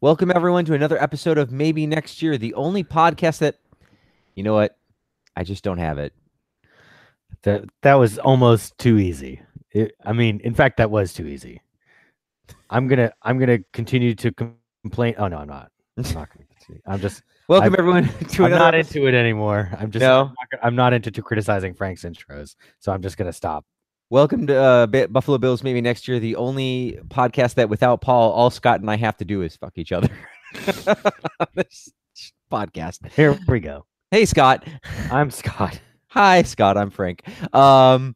Welcome everyone to another episode of Maybe Next Year, the only podcast that you know what? I just don't have it. That that was almost too easy. It, I mean, in fact, that was too easy. I'm gonna I'm gonna continue to complain. Oh no, I'm not. I'm not gonna continue. I'm just Welcome I've- everyone to I'm not episode- into it anymore. I'm just No? I'm, not, I'm not into to criticizing Frank's intros, so I'm just gonna stop. Welcome to uh, Buffalo Bills Maybe Next Year, the only podcast that without Paul, all Scott and I have to do is fuck each other. podcast. Here we go. Hey Scott. I'm Scott. Hi, Scott. I'm Frank. Um,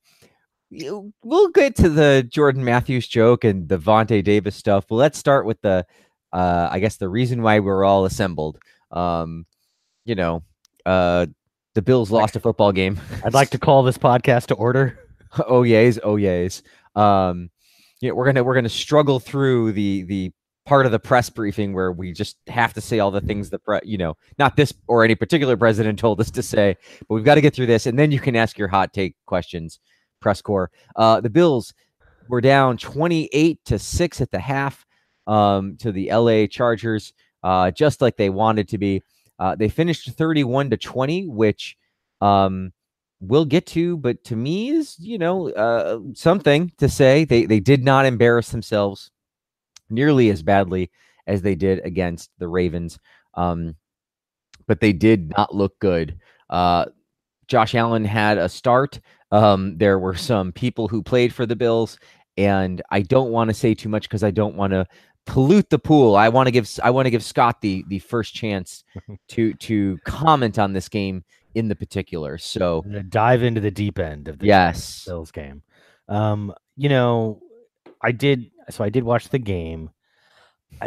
we'll get to the Jordan Matthews joke and the Vontae Davis stuff, but let's start with the, uh, I guess the reason why we're all assembled. Um, you know, uh, the Bills lost a football game. I'd like to call this podcast to order. Oh yays, oh yays. Um, yeah, we're gonna we're gonna struggle through the the part of the press briefing where we just have to say all the things the pre- you know, not this or any particular president told us to say, but we've got to get through this, and then you can ask your hot take questions. Press corps. Uh, the Bills were down twenty eight to six at the half um, to the L.A. Chargers, uh, just like they wanted to be. Uh, they finished thirty one to twenty, which um, we'll get to, but to me is you know uh, something to say. They they did not embarrass themselves nearly as badly as they did against the Ravens, um, but they did not look good. Uh, Josh Allen had a start. Um, there were some people who played for the Bills, and I don't want to say too much because I don't want to pollute the pool. I want to give I want to give Scott the the first chance to to comment on this game in the particular. So dive into the deep end of the yes, Bills game. Um, you know, I did so I did watch the game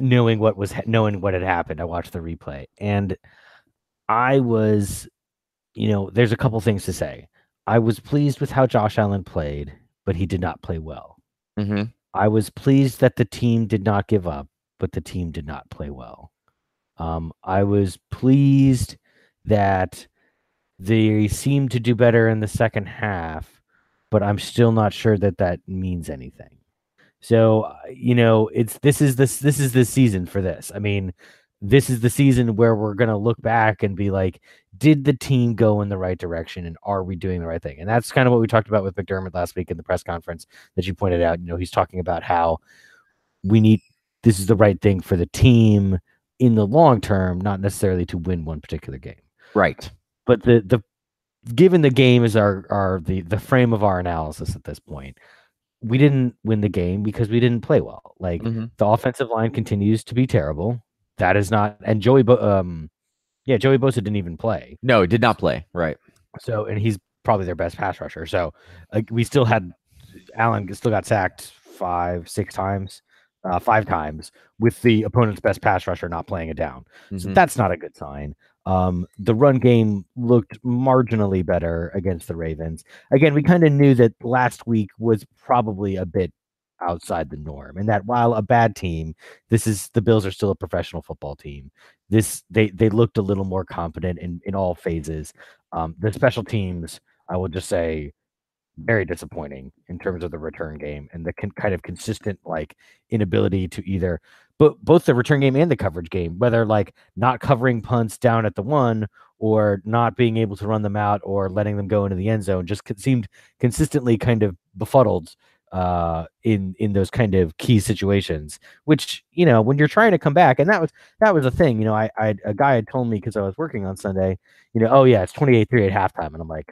knowing what was knowing what had happened. I watched the replay and I was you know, there's a couple things to say. I was pleased with how Josh Allen played, but he did not play well. hmm I was pleased that the team did not give up, but the team did not play well. Um, I was pleased that they seem to do better in the second half, but I'm still not sure that that means anything. So uh, you know, it's this is this this is the season for this. I mean, this is the season where we're gonna look back and be like, did the team go in the right direction, and are we doing the right thing? And that's kind of what we talked about with McDermott last week in the press conference that you pointed out. You know, he's talking about how we need this is the right thing for the team in the long term, not necessarily to win one particular game. right. But the the given the game is our our the the frame of our analysis at this point, we didn't win the game because we didn't play well. Like Mhm. the offensive line continues to be terrible. That is not and Joey Bo- um yeah, Joey Bosa didn't even play. No, did not play. Right. So, and he's probably their best pass rusher. So, like, we still had Allen still got sacked five, six times, uh, five times with the opponent's best pass rusher not playing it down. So Mhm. that's not a good sign. Um, the run game looked marginally better against the Ravens. Again, we kind of knew that last week was probably a bit outside the norm, and that while a bad team, this is the Bills are still a professional football team. This they they looked a little more competent in in all phases. Um, the special teams, I will just say, very disappointing in terms of the return game and the con- kind of consistent like inability to either but both the return game and the coverage game whether like not covering punts down at the one or not being able to run them out or letting them go into the end zone just co- seemed consistently kind of befuddled uh in in those kind of key situations which you know when you're trying to come back and that was that was a thing you know i, I a guy had told me because i was working on sunday you know oh yeah it's 28-3 at halftime and i'm like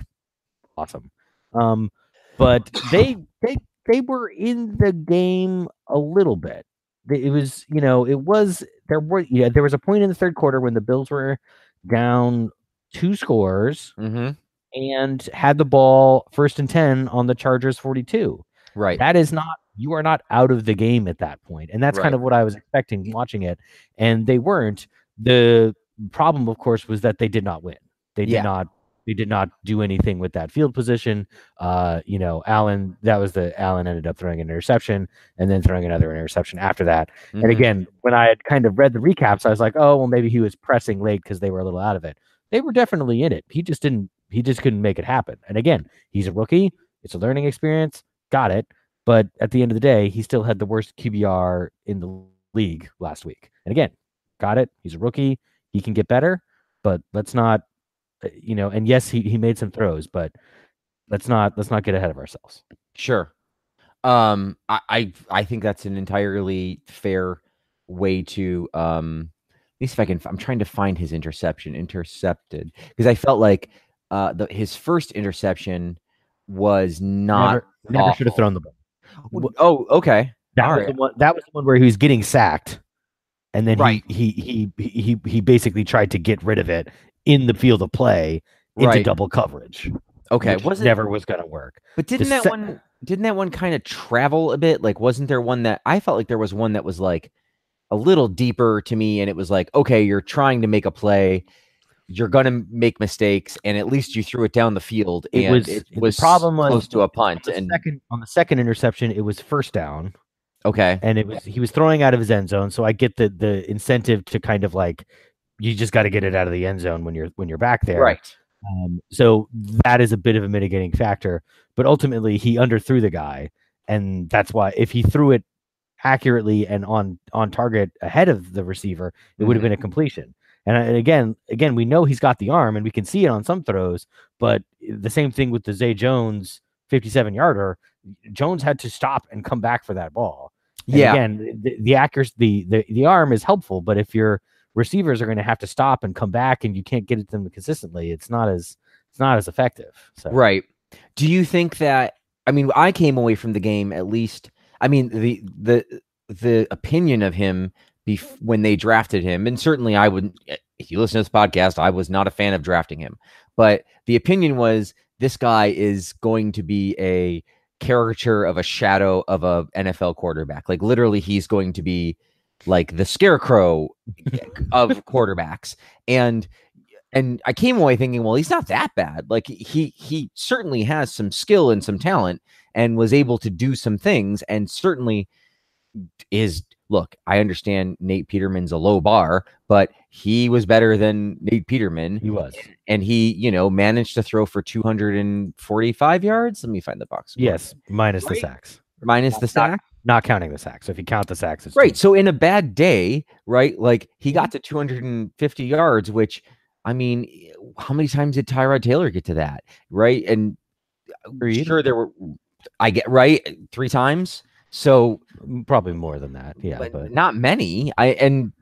awesome um, but they they they were in the game a little bit. They- It was you know it was there were yeah there was a point in the third quarter when the Bills were down two scores Mhm. and had the ball first and ten on the Chargers forty two. Right. That is not you are not out of the game at that point, and that's kind of what I was expecting watching it, and they weren't. The problem, of course, was that they did not win. They did Yeah. not. They did not do anything with that field position. Uh, you know, Allen. That was the Allen ended up throwing an interception and then throwing another interception after that. Mhm. And again, when I had kind of read the recaps, I was like, oh, well, maybe he was pressing late because they were a little out of it. They were definitely in it. He just didn't. He just couldn't make it happen. And again, he's a rookie. It's a learning experience. Got it. But at the end of the day, he still had the worst QBR in the league last week. And again, got it. He's a rookie. He can get better, but let's not, you know. And yes, he he made some throws, but let's not let's not get ahead of ourselves. Sure. Um, I, I I think that's an entirely fair way to um at least if I can I'm trying to find his interception intercepted because I felt like uh the his first interception was not Never, never should have thrown the ball. Oh okay That All was right. the one. That was the one where he was getting sacked, and then Right. he, he he he he basically tried to get rid of it in the field of play into Right. double coverage. okay was it never was going to work. but didn't that se- one didn't that one kind of travel a bit like wasn't there one that I felt like there was one that was like a little deeper to me and it was like okay you're trying to make a play you're gonna make mistakes and at least you threw it down the field It and was- it the was problem was close to a punt the and second on the second interception, it was first down, okay and it was he was throwing out of his end zone. So I get the the incentive to kind of like you just got to get it out of the end zone when you're when you're back there. right Um, so that is a bit of a mitigating factor. But ultimately, he underthrew the guy, and that's why if he threw it accurately and on on target ahead of the receiver, it would have been a completion. And, and again, again, we know he's got the arm, and we can see it on some throws. But the same thing with the Zay Jones fifty-seven yarder. Jones had to stop and come back for that ball. And yeah Again, the, the accuracy, the, the the arm is helpful, but if your receivers are going to have to stop and come back, and you can't get to them consistently, it's not as it's not as effective. So Right. Do you think that I mean I came away from the game at least I mean the the the opinion of him bef- when they drafted him and certainly I wouldn't eh, if you listen to this podcast I was not a fan of drafting him. But the opinion was this guy is going to be a caricature of a shadow of a NFL quarterback. Like literally he's going to be like the scarecrow of quarterbacks. And and I came away thinking, well, he's not that bad. Like he he certainly has some skill and some talent and was able to do some things and certainly is look, I understand Nate Peterman's a low bar, but he was better than Nate Peterman he was. and he, you know, managed to throw for 245 yards. Let me find the box. score. Yes, minus the sacks, Minus the Not- sack. Not counting the sacks. So if you count the sacks, it's Right. two. So in a bad day, right? Like he got to 250 yards, which I mean, eh, how many times did Tyrod Taylor get to that? Right. And uh, Agreed. sure there were I get right three times. So probably more than that. Yeah, but, but, not many. I and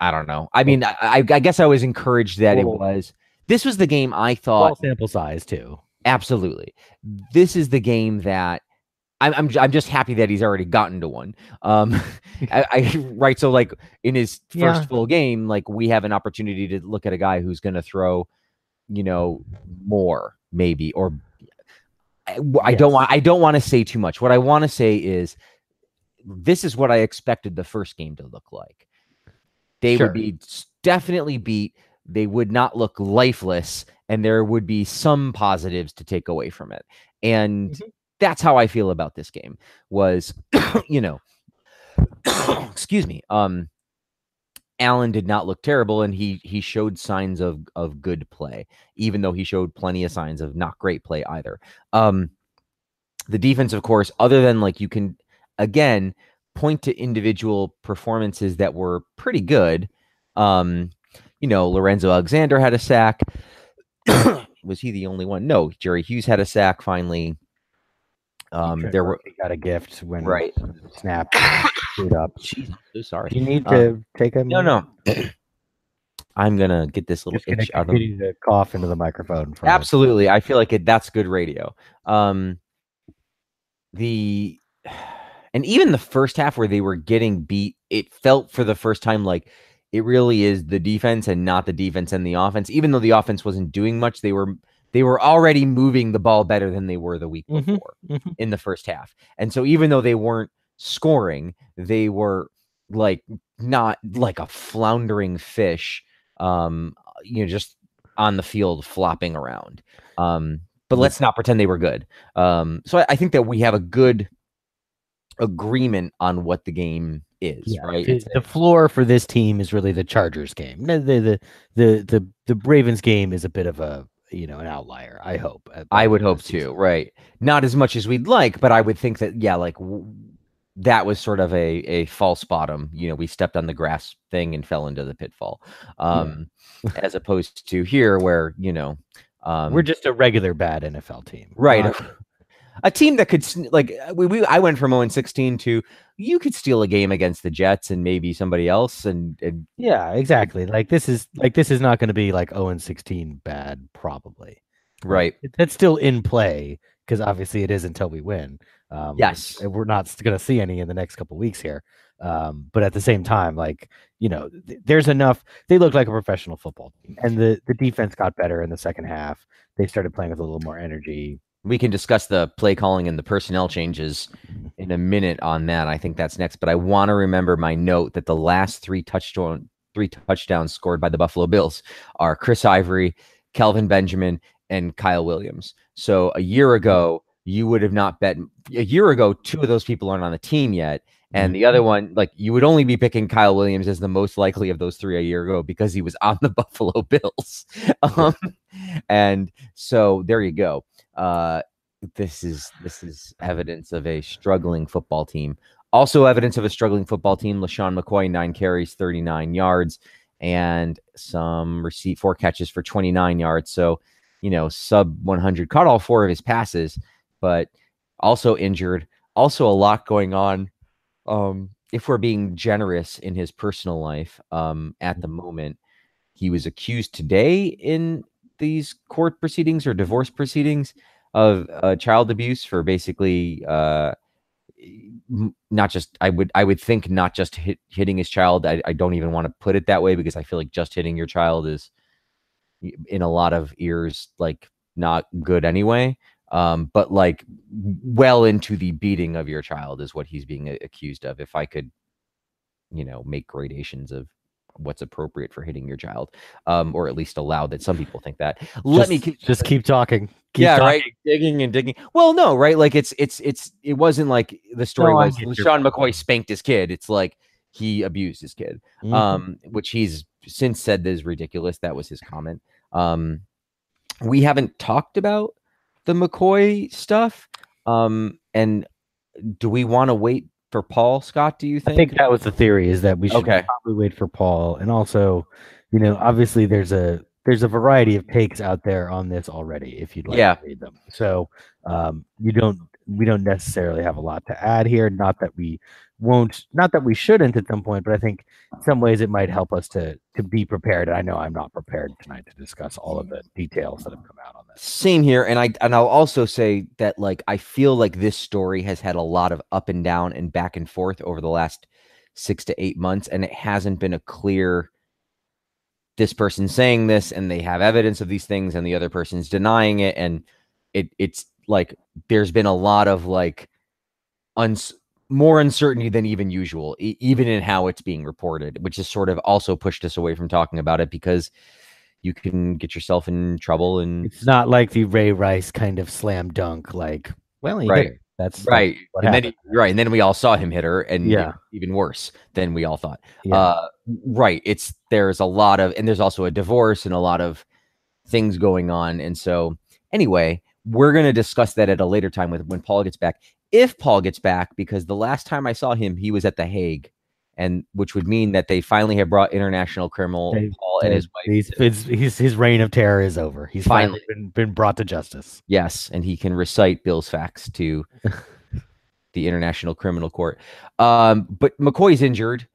I don't know. I mean, I, I guess I was encouraged that it was this was the game I small thought sample size too. absolutely. This is the game that I'm I'm, I'm just happy that he's already gotten to one. Um, I, I right. So like in his first Yeah. full game, like we have an opportunity to look at a guy who's going to throw, you know, more maybe or. I, I don't want. I don't want to say too much. What I want to say is, this is what I expected the first game to look like. They Sure. would be definitely beat. They would not look lifeless, and there would be some positives to take away from it. And Mhm. That's how I feel about this game. Was you know, excuse me. Um, Allen did not look terrible, and he he showed signs of of good play, even though he showed plenty of signs of not great play either. Um, the defense, of course, other than like you can again point to individual performances that were pretty good. Um, you know, Lorenzo Alexander had a sack. Was he the only one? No, Jerry Hughes had a sack finally. Um, Trent there were Murphy got a gift when Right. snap screwed up. Jeez, I'm so sorry. You need Uh, to take a No, no. I'm gonna get this little itch out of continue to cough into the microphone. For us. Absolutely. I feel like it, that's good radio. Um, the and even the first half where they were getting beat, it felt for the first time like it really is the defense and not the defense and the offense. Even though the offense wasn't doing much, they were they were already moving the ball better than they were the week Mhm, before mhm. in the first half. And so even though they weren't scoring, they were like not like a floundering fish um you know just on the field flopping around. Um but let's not pretend they were good. Um so I, I think that we have a good agreement on what the game is, Yeah, right? The, the floor for this team is really the Chargers game. The the the the, the Ravens game is a bit of a you know an outlier. I hope. I would hope too, right? Not as much as we'd like, but I would think that yeah, like w- that was sort of a a false bottom. You know, we stepped on the grass thing and fell into the pitfall. Um, yeah. as opposed to here, where you know, um, we're just a regular bad NFL team, right? a team that could like we, we I went from 0 16 to you could steal a game against the Jets and maybe somebody else and, and yeah, exactly. Like this is like this is not going to be like 0 and 16 bad probably. Right. That's still in play because obviously it is until we win. Um, yes. We're not going to see any in the next couple weeks here. Um, but at the same time, like you know, th- there's enough. They look like a professional football team, and the the defense got better in the second half. They started playing with a little more energy we can discuss the play calling and the personnel changes mm-hmm. in a minute on that. I think that's next. But I want to remember my note that the last three touchdown three touchdowns scored by the Buffalo Bills are Chris Ivory, Kelvin Benjamin, and Kyle Williams. So a year mm-hmm. ago, you would have not bet a year ago, two of those people aren't on the team yet. And the other one, like you would only be picking Kyle Williams as the most likely of those three a year ago because he was on the Buffalo Bills. um, and so there you go uh, this is this is evidence of a struggling football team. Also, evidence of a struggling football team. LeSean McCoy, nine carries, 39 yards, and some receipt four catches for 29 yards. So, you know, sub 100. Caught all four of his passes, but also injured. Also, a lot going on. Um, if we're being generous in his personal life, um, at the moment, he was accused today in these court proceedings or divorce proceedings of uh, child abuse for basically uh, not just I would I would think not just hit, hitting his child. I, I don't even want to put it that way because I feel like just hitting your child is in a lot of ears like not good anyway. Um, but like well into the beating of your child is what he's being accused of. If I could, you know, make gradations of what's appropriate for hitting your child, um, or at least allow that. Some people think that. Let just, me keep, just keep talking. Keep yeah, talking. right. Digging and digging. Well, no, right? Like it's it's it's it wasn't like the story no, was Sean McCoy spanked his kid. It's like he abused his kid, mm-hmm. um, which he's since said is ridiculous. That was his comment. Um, we haven't talked about the McCoy stuff. Um, and do we want to wait for Paul Scott? Do you think? I think that was the theory is that we should okay. probably wait for Paul, and also, you know, obviously there's a there's a variety of takes out there on this already. If you'd like yeah. to read them, so um, you don't we don't necessarily have a lot to add here. Not that we won't, not that we shouldn't at some point, but I think in some ways it might help us to to be prepared. And I know I'm not prepared tonight to discuss all of the details that have come out on. Same here, and I and I'll also say that like I feel like this story has had a lot of up and down and back and forth over the last six to eight months, and it hasn't been a clear this person saying this and they have evidence of these things and the other person's denying it and it it's like there's been a lot of like uns more uncertainty than even usual, e- even in how it's being reported, which has sort of also pushed us away from talking about it because you can get yourself in trouble. And it's not like the Ray Rice kind of slam dunk, like, well, right. That's right. and then he, right. And then we all saw him hit her and yeah, even worse than we all thought. Yeah. Uh, right. It's there's a lot of, and there's also a divorce and a lot of things going on. And so, anyway, we're going to discuss that at a later time with when Paul gets back. If Paul gets back, because the last time I saw him, he was at The Hague, and which would mean that they finally have brought international criminal they, Paul they, and his wife. He's, his, reign of terror is over. He's finally, finally been, been brought to justice. Yes, and he can recite Bill's facts to the International Criminal Court. Um, but McCoy's injured.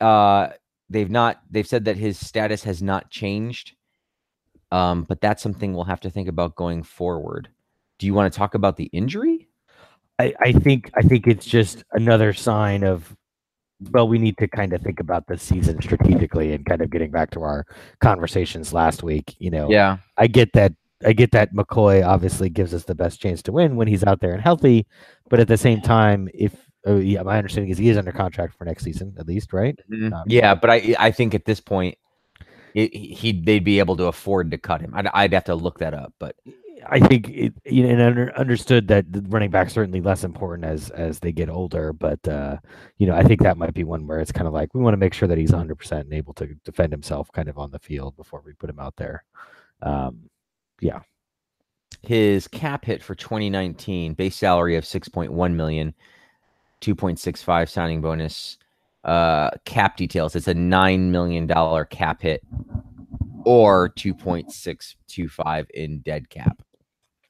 Uh, they've not. They've said that his status has not changed. Um, but that's something we'll have to think about going forward. Do you want to talk about the injury? I, I think I think it's just another sign of well, we need to kind of think about the season strategically and kind of getting back to our conversations last week. You know, yeah, I get that. I get that McCoy obviously gives us the best chance to win when he's out there and healthy, but at the same time, if uh, yeah, my understanding is he is under contract for next season at least, right? Mm-hmm. Um, yeah, but I I think at this point, it, he they'd be able to afford to cut him. I'd, I'd have to look that up, but I think it, you know, and under, understood that the running back certainly less important as as they get older, but uh, you know, I think that might be one where it's kind of like we want to make sure that he's 100 percent and able to defend himself, kind of on the field before we put him out there. Um, yeah, his cap hit for 2019, base salary of 6.1 million. 2.65 signing bonus uh, cap details. It's a nine million dollar cap hit or 2.625 in dead cap.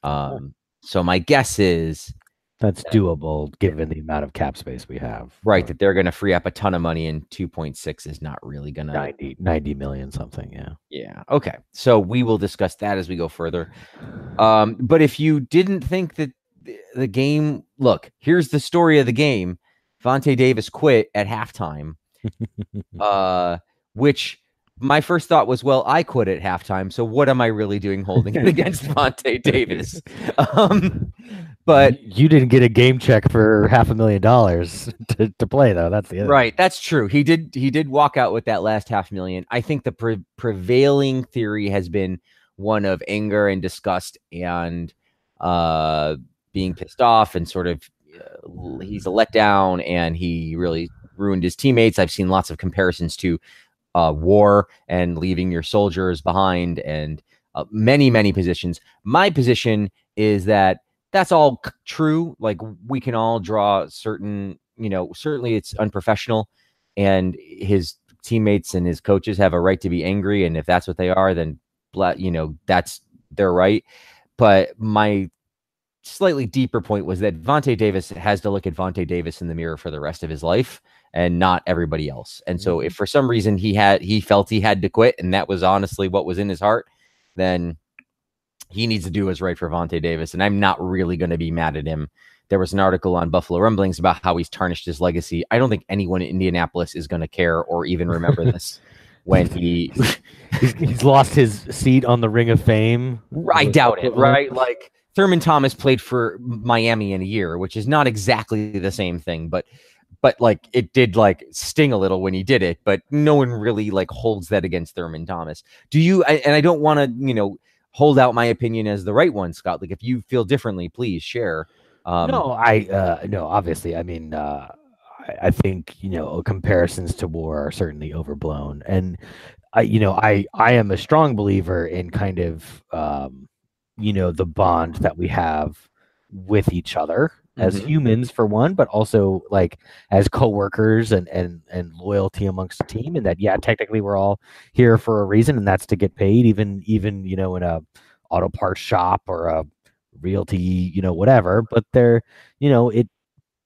Um, so my guess is That's doable given the amount of cap space we have. right that they're going to free up a ton of money, and 2.6 is not really going to 90, 90 million something. Yeah. Yeah. Okay. So we will discuss that as we go further. Um, but if you didn't think that the, the game, look, here's the story of the game. Vontae Davis quit at halftime, uh, which my first thought was, well, I quit at halftime. So what am I really doing holding it against Vontae Davis? Um, but you didn't get a game check for half a million dollars to, to play though. That's the other. Right, that's true. He did he did walk out with that last half million. I think the pre- prevailing theory has been one of anger and disgust and uh being pissed off and sort of uh, he's a letdown and he really ruined his teammates. I've seen lots of comparisons to uh war and leaving your soldiers behind and uh, many many positions. My position is that that's all c- true. Like we can all draw certain, you know, certainly it's unprofessional, and his teammates and his coaches have a right to be angry, and if that's what they are, then you know that's their right. But my slightly deeper point was that Vontae Davis has to look at Vontae Davis in the mirror for the rest of his life and not everybody else. And so if mm-hmm. for some reason he had he felt he had to quit and that was honestly what was in his heart, then he needs to do what's right for Vontae Davis. And I'm not really going to be mad at him. There was an article on Buffalo Rumblings about how he's tarnished his legacy. I don't think anyone in Indianapolis is going to care or even remember this when he. He's, he's lost his seat on the Ring of Fame. I doubt it, right? Like Thurman Thomas played for Miami in a year, which is not exactly the same thing, but but like it did like sting a little when he did it, but no one really like holds that against Thurman Thomas. Do you? I, and I don't want to, you know, hold out my opinion as the right one, Scott. Like if you feel differently, please share. Um, no, I uh, no. Obviously, I mean, uh, I, I think you know comparisons to war are certainly overblown, and I, you know, I I am a strong believer in kind of um, you know the bond that we have with each other as Mhm. humans for one but also like as coworkers and and and loyalty amongst the team and that yeah technically we're all here for a reason and that's to get paid even even you know in a auto parts shop or a realty you know whatever but there you know it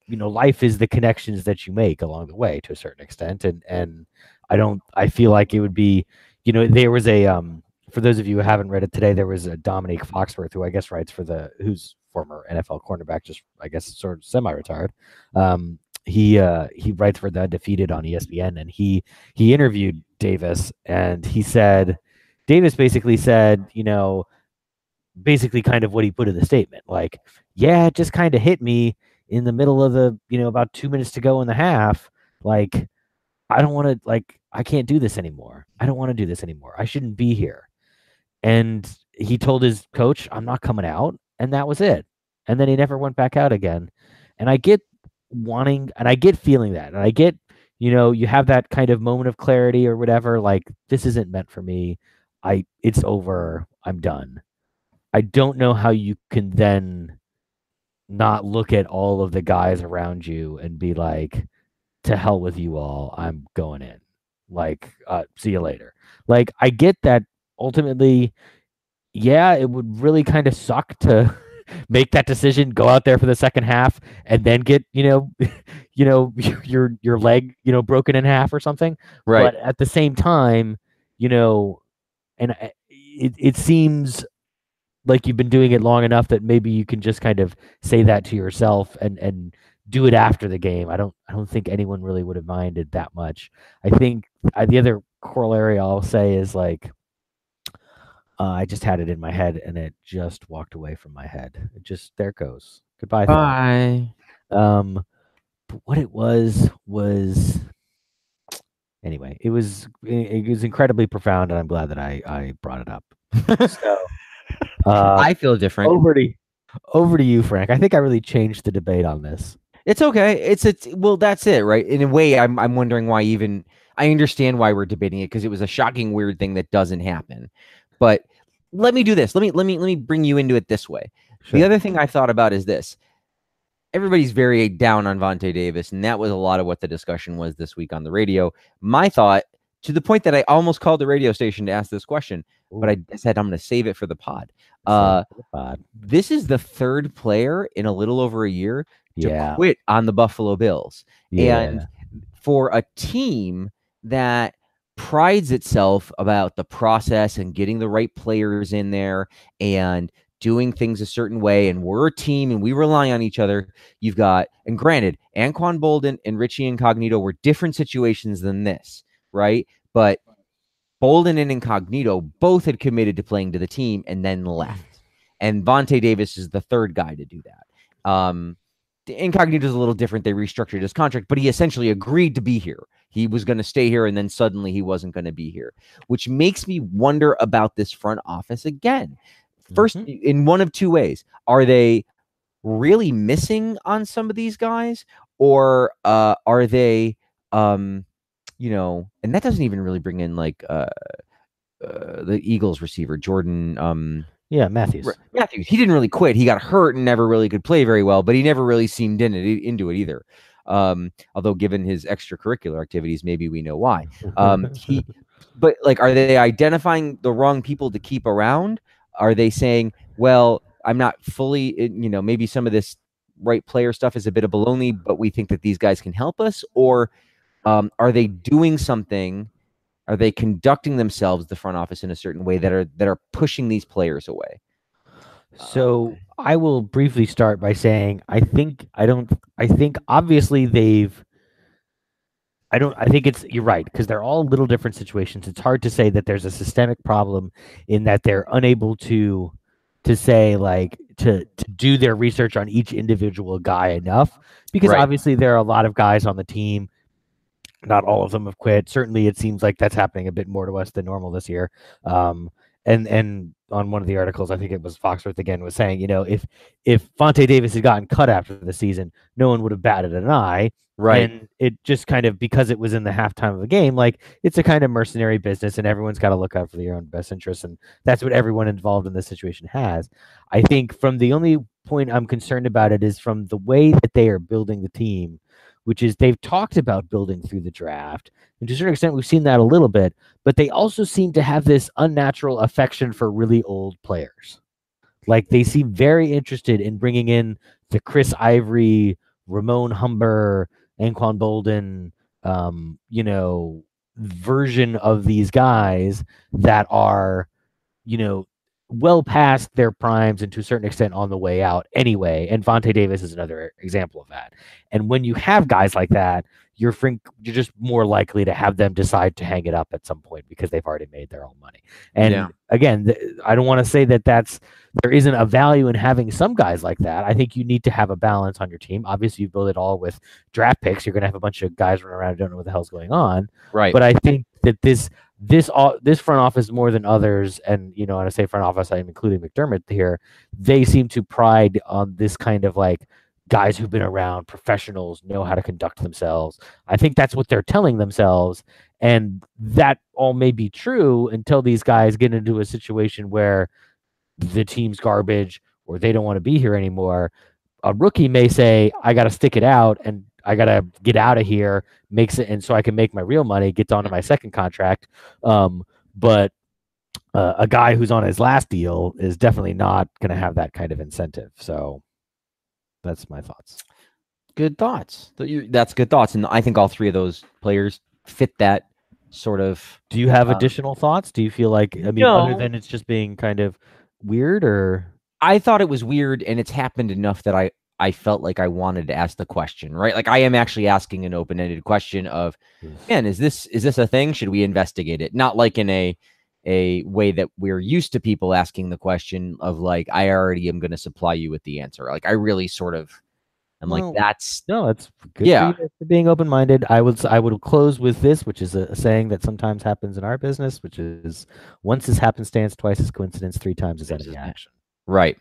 you know life is the connections that you make along the way to a certain extent and and i don't i feel like it would be you know there was a um for those of you who haven't read it today there was a dominique foxworth who i guess writes for the who's former nfl cornerback just i guess sort of semi-retired um he uh he writes for the undefeated on espn and he he interviewed davis and he said davis basically said you know basically kind of what he put in the statement like yeah it just kind of hit me in the middle of the you know about two minutes to go in the half like i don't want to like i can't do this anymore. I don't want to do this anymore. I shouldn't be here. And he told his coach i'm not coming out and that was it. And then he never went back out again. And i get wanting and i get feeling that and i get you know you have that kind of moment of clarity or whatever like this isn't meant for me. I it's over. I'm done. I don't know how you can then not look at all of the guys around you and be like to hell with you all. I'm going in. Like uh see you later. Like i get that ultimately yeah it would really kind of suck to make that decision go out there for the second half and then get you know you know your your leg you know broken in half or something. Right. but at the same time you know and it, it seems like you've been doing it long enough that maybe you can just kind of say that to yourself and and do it after the game. I don't i don't think anyone really would have minded that much. I think uh, the other corollary i'll say is like uh, i just had it in my head and it just walked away from my head it just there it goes goodbye. Bye. Um, but what it was was anyway, it was it, it was incredibly profound, and I'm glad that I I brought it up. So, uh, I feel different. over to over to you, Frank. I think I really changed the debate on this. It's okay. It's it's well, that's it, right? In a way, I'm I'm wondering why even I understand why we're debating it because it was a shocking, weird thing that doesn't happen. But let me do this. Let me let me let me bring you into it this way. The other thing I thought about is this: everybody's very down on Vontae Davis, and that was a lot of what the discussion was this week on the radio. My thought, to the point that I almost called the radio station to ask this question, but I said I'm going to save it for the pod. Uh, pod. this is the third player in a little over a year to Yeah. quit on the Buffalo Bills. yeah. And for a team that prides itself about the process and getting the right players in there and doing things a certain way, and we're a team and we rely on each other. You've got, and granted, Anquan Boldin and Richie Incognito were different situations than this, right? But Bolden and Incognito both had committed to playing to the team and then left. And Vontae Davis is the third guy to do that. Um, Incognito is a little different. They restructured his contract, but he essentially agreed to be here. He was going to stay here, and then suddenly he wasn't going to be here, which makes me wonder about this front office again. 1st in one of two ways: are they really missing on some of these guys, or uh, are they, um, you know, and that doesn't even really bring in like uh, uh, the Eagles receiver Jordan. Um, Yeah, Matthews. Matthews, he didn't really quit. He got hurt and never really could play very well, but he never really seemed in it into it either. Um, although given his extracurricular activities, maybe we know why. Um, he, but like, are they identifying the wrong people to keep around? Are they saying, well, I'm not fully, you know, maybe some of this right player stuff is a bit of baloney, but we think that these guys can help us? Or um, are they doing something? Are they conducting themselves, the front office, in a certain way that are that are pushing these players away? So I will briefly start by saying I think I don't I think obviously they've I don't I think it's you're right because they're all little different situations. It's hard to say that there's a systemic problem in that they're unable to to say like to to do their research on each individual guy enough because Right. obviously there are a lot of guys on the team not all of them have quit. Certainly, it seems like that's happening a bit more to us than normal this year. Um, and and on one of the articles, I think it was Foxworth again was saying, you know, if if Vontae Davis had gotten cut after the season, no one would have batted an eye. Right. And it just kind of because it was in the halftime of the game, like it's a kind of mercenary business, and everyone's got to look out for their own best interests, and that's what everyone involved in this situation has. I think from the only point I'm concerned about it is from the way that they are building the team, which is they've talked about building through the draft, and to a certain extent we've seen that a little bit, but they also seem to have this unnatural affection for really old players. Like they seem very interested in bringing in the Chris Ivory, Ramon Humber, Anquan Boldin, um, you know, version of these guys that are, you know, well past their primes and to a certain extent on the way out anyway. And Vontae Davis is another example of that. And when you have guys like that, you're frink, you're just more likely to have them decide to hang it up at some point because they've already made their own money. And Yeah. again, th- I don't want to say that that's there isn't a value in having some guys like that. I think you need to have a balance on your team. Obviously, you build it all with draft picks. You're going to have a bunch of guys running around who don't know what the hell's going on. right. But I think that this this this front office more than others, and you know, when I say front office, I'm including McDermott here. They seem to pride on this kind of like guys who've been around, professionals, know how to conduct themselves. I think that's what they're telling themselves, and that all may be true until these guys get into a situation where the team's garbage or they don't want to be here anymore. A rookie may say, "I got to stick it out and I got to get out of here." Makes it, and so I can make my real money. Gets onto my second contract, um, but uh, a guy who's on his last deal is definitely not going to have that kind of incentive. So that's my thoughts. good thoughts. That's good thoughts, and I think all three of those players fit that sort of. Do you have Um, additional thoughts? Do you feel like I mean, other than it's just being kind of weird, or I thought it was weird, and it's happened enough that I I felt like I wanted to ask the question, right? Like I am actually asking an open ended question of, mm. man, is this is this a thing? Should we investigate it? Not like in a a way that we're used to people asking the question of like, I already am going to supply you with the answer. Like I really sort of, I'm Well, like, that's No, it's good Yeah. for, being open minded. I would I would close with this, which is a, a saying that sometimes happens in our business, which is once is happenstance, twice is coincidence, three times is enemy action. right.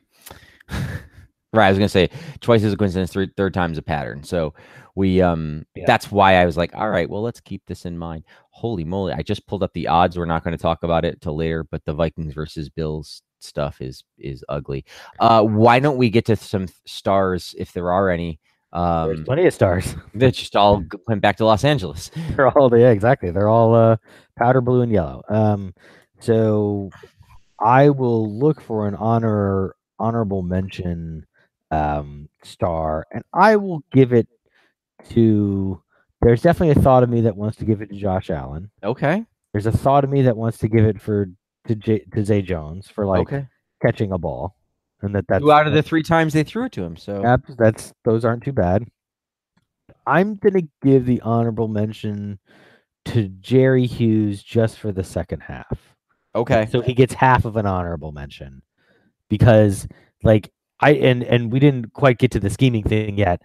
Right. I was gonna say twice is a coincidence, three, third time's a pattern. So we um Yeah. that's why I was like, all right, well, let's keep this in mind. Holy moly, I just pulled up the odds. We're not going to talk about it till later, but the Vikings versus Bills stuff is is ugly. Uh why don't we get to some stars if there are any? There's Um plenty of stars. they just all went back to Los Angeles. They're all yeah, exactly. They're all uh, powder blue and yellow. Um, so I will look for an honor honorable mention um, star, and I will give it to. There's definitely a thought of me that wants to give it to Josh Allen. Okay. There's a thought of me that wants to give it for to J, to Zay Jones for like okay. catching a ball, and that that's Two out of the three times they threw it to him. So Yep, that's those aren't too bad. I'm gonna give the honorable mention to Jerry Hughes just for the second half. okay. So he gets half of an honorable mention because, like, I and and we didn't quite get to the scheming thing yet.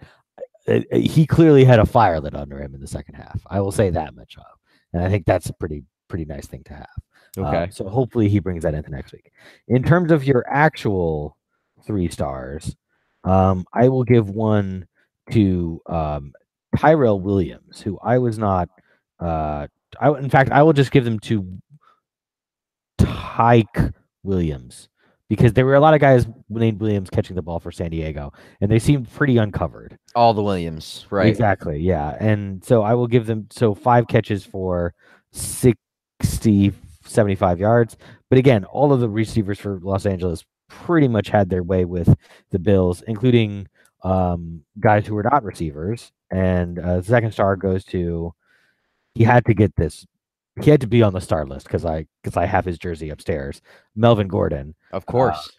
Uh, uh, He clearly had a fire lit under him in the second half. I will say that much of, and I think that's a pretty pretty nice thing to have. Uh, Okay. so hopefully he brings that into next week. In terms of your actual three stars, um, I will give one to um, Tyrell Williams, who I was not. Uh, I in fact I will just give them to Tyke Williams because there were a lot of guys named Williams catching the ball for San Diego, and they seemed pretty uncovered. all the Williams, right? Exactly. Yeah. And so I will give them so five catches for 60, 75 yards. But again, all of the receivers for Los Angeles pretty much had their way with the Bills, including um, guys who were not receivers. And uh, the second star goes to, he had to get this. He had to be on the star list because I because I have his jersey upstairs. Melvin Gordon, Of course.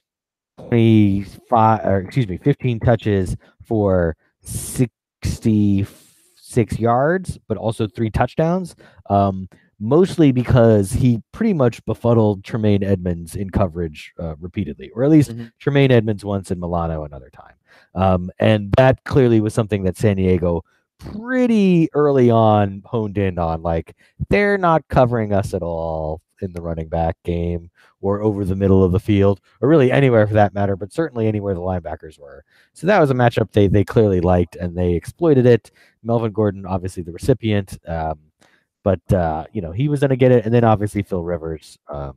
25 or excuse me 15 touches for 66 yards but also three touchdowns um mostly because he pretty much befuddled Tremaine Edmunds in coverage uh, repeatedly or at least Mhm. Tremaine Edmunds once and Milano another time um and that clearly was something that San Diego pretty early on honed in on like they're not covering us at all in the running back game or over the middle of the field, or really anywhere for that matter, but certainly anywhere the linebackers were. So that was a matchup they they clearly liked and they exploited it. Melvin Gordon, obviously the recipient, um, but uh, you know he was going to get it, and then obviously Phil Rivers, um,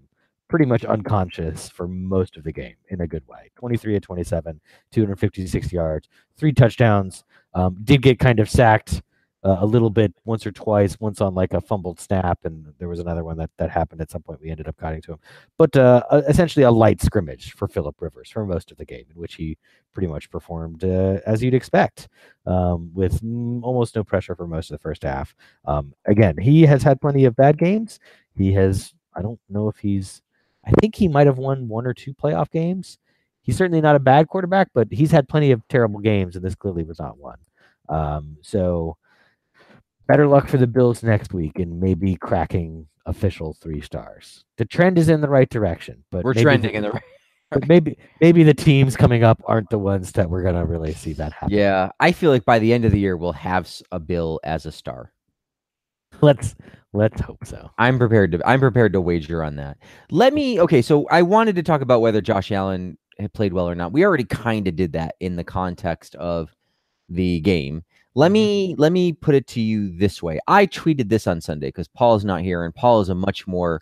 pretty much unconscious for most of the game in a good way. Twenty three to twenty seven, two hundred fifty six yards, three touchdowns. Um, did get kind of sacked uh, a little bit once or twice, once on like a fumbled snap, and there was another one that, that happened at some point. We ended up cutting to him, but uh, uh, essentially a light scrimmage for Philip Rivers for most of the game, in which he pretty much performed uh, as you'd expect, um, with almost no pressure for most of the first half. Um, again, he has had plenty of bad games. He has, I don't know if he's, I think he might have won one or two playoff games. He's certainly not a bad quarterback, but he's had plenty of terrible games, and this clearly was not one. Um, so better luck for the Bills next week and maybe cracking official three stars. The trend is in the right direction, but We're maybe trending the- in the right. but maybe maybe the teams coming up aren't the ones that we're gonna really see that happen. Yeah, I feel like by the end of the year we'll have a Bill as a star. Let's let's hope so. I'm prepared to. I'm prepared to wager on that. Let me. Okay, so I wanted to talk about whether Josh Allen played well or not. We already kind of did that in the context of the game. Let me let me put it to you this way. I tweeted this on Sunday because Paul is not here, and Paul is a much more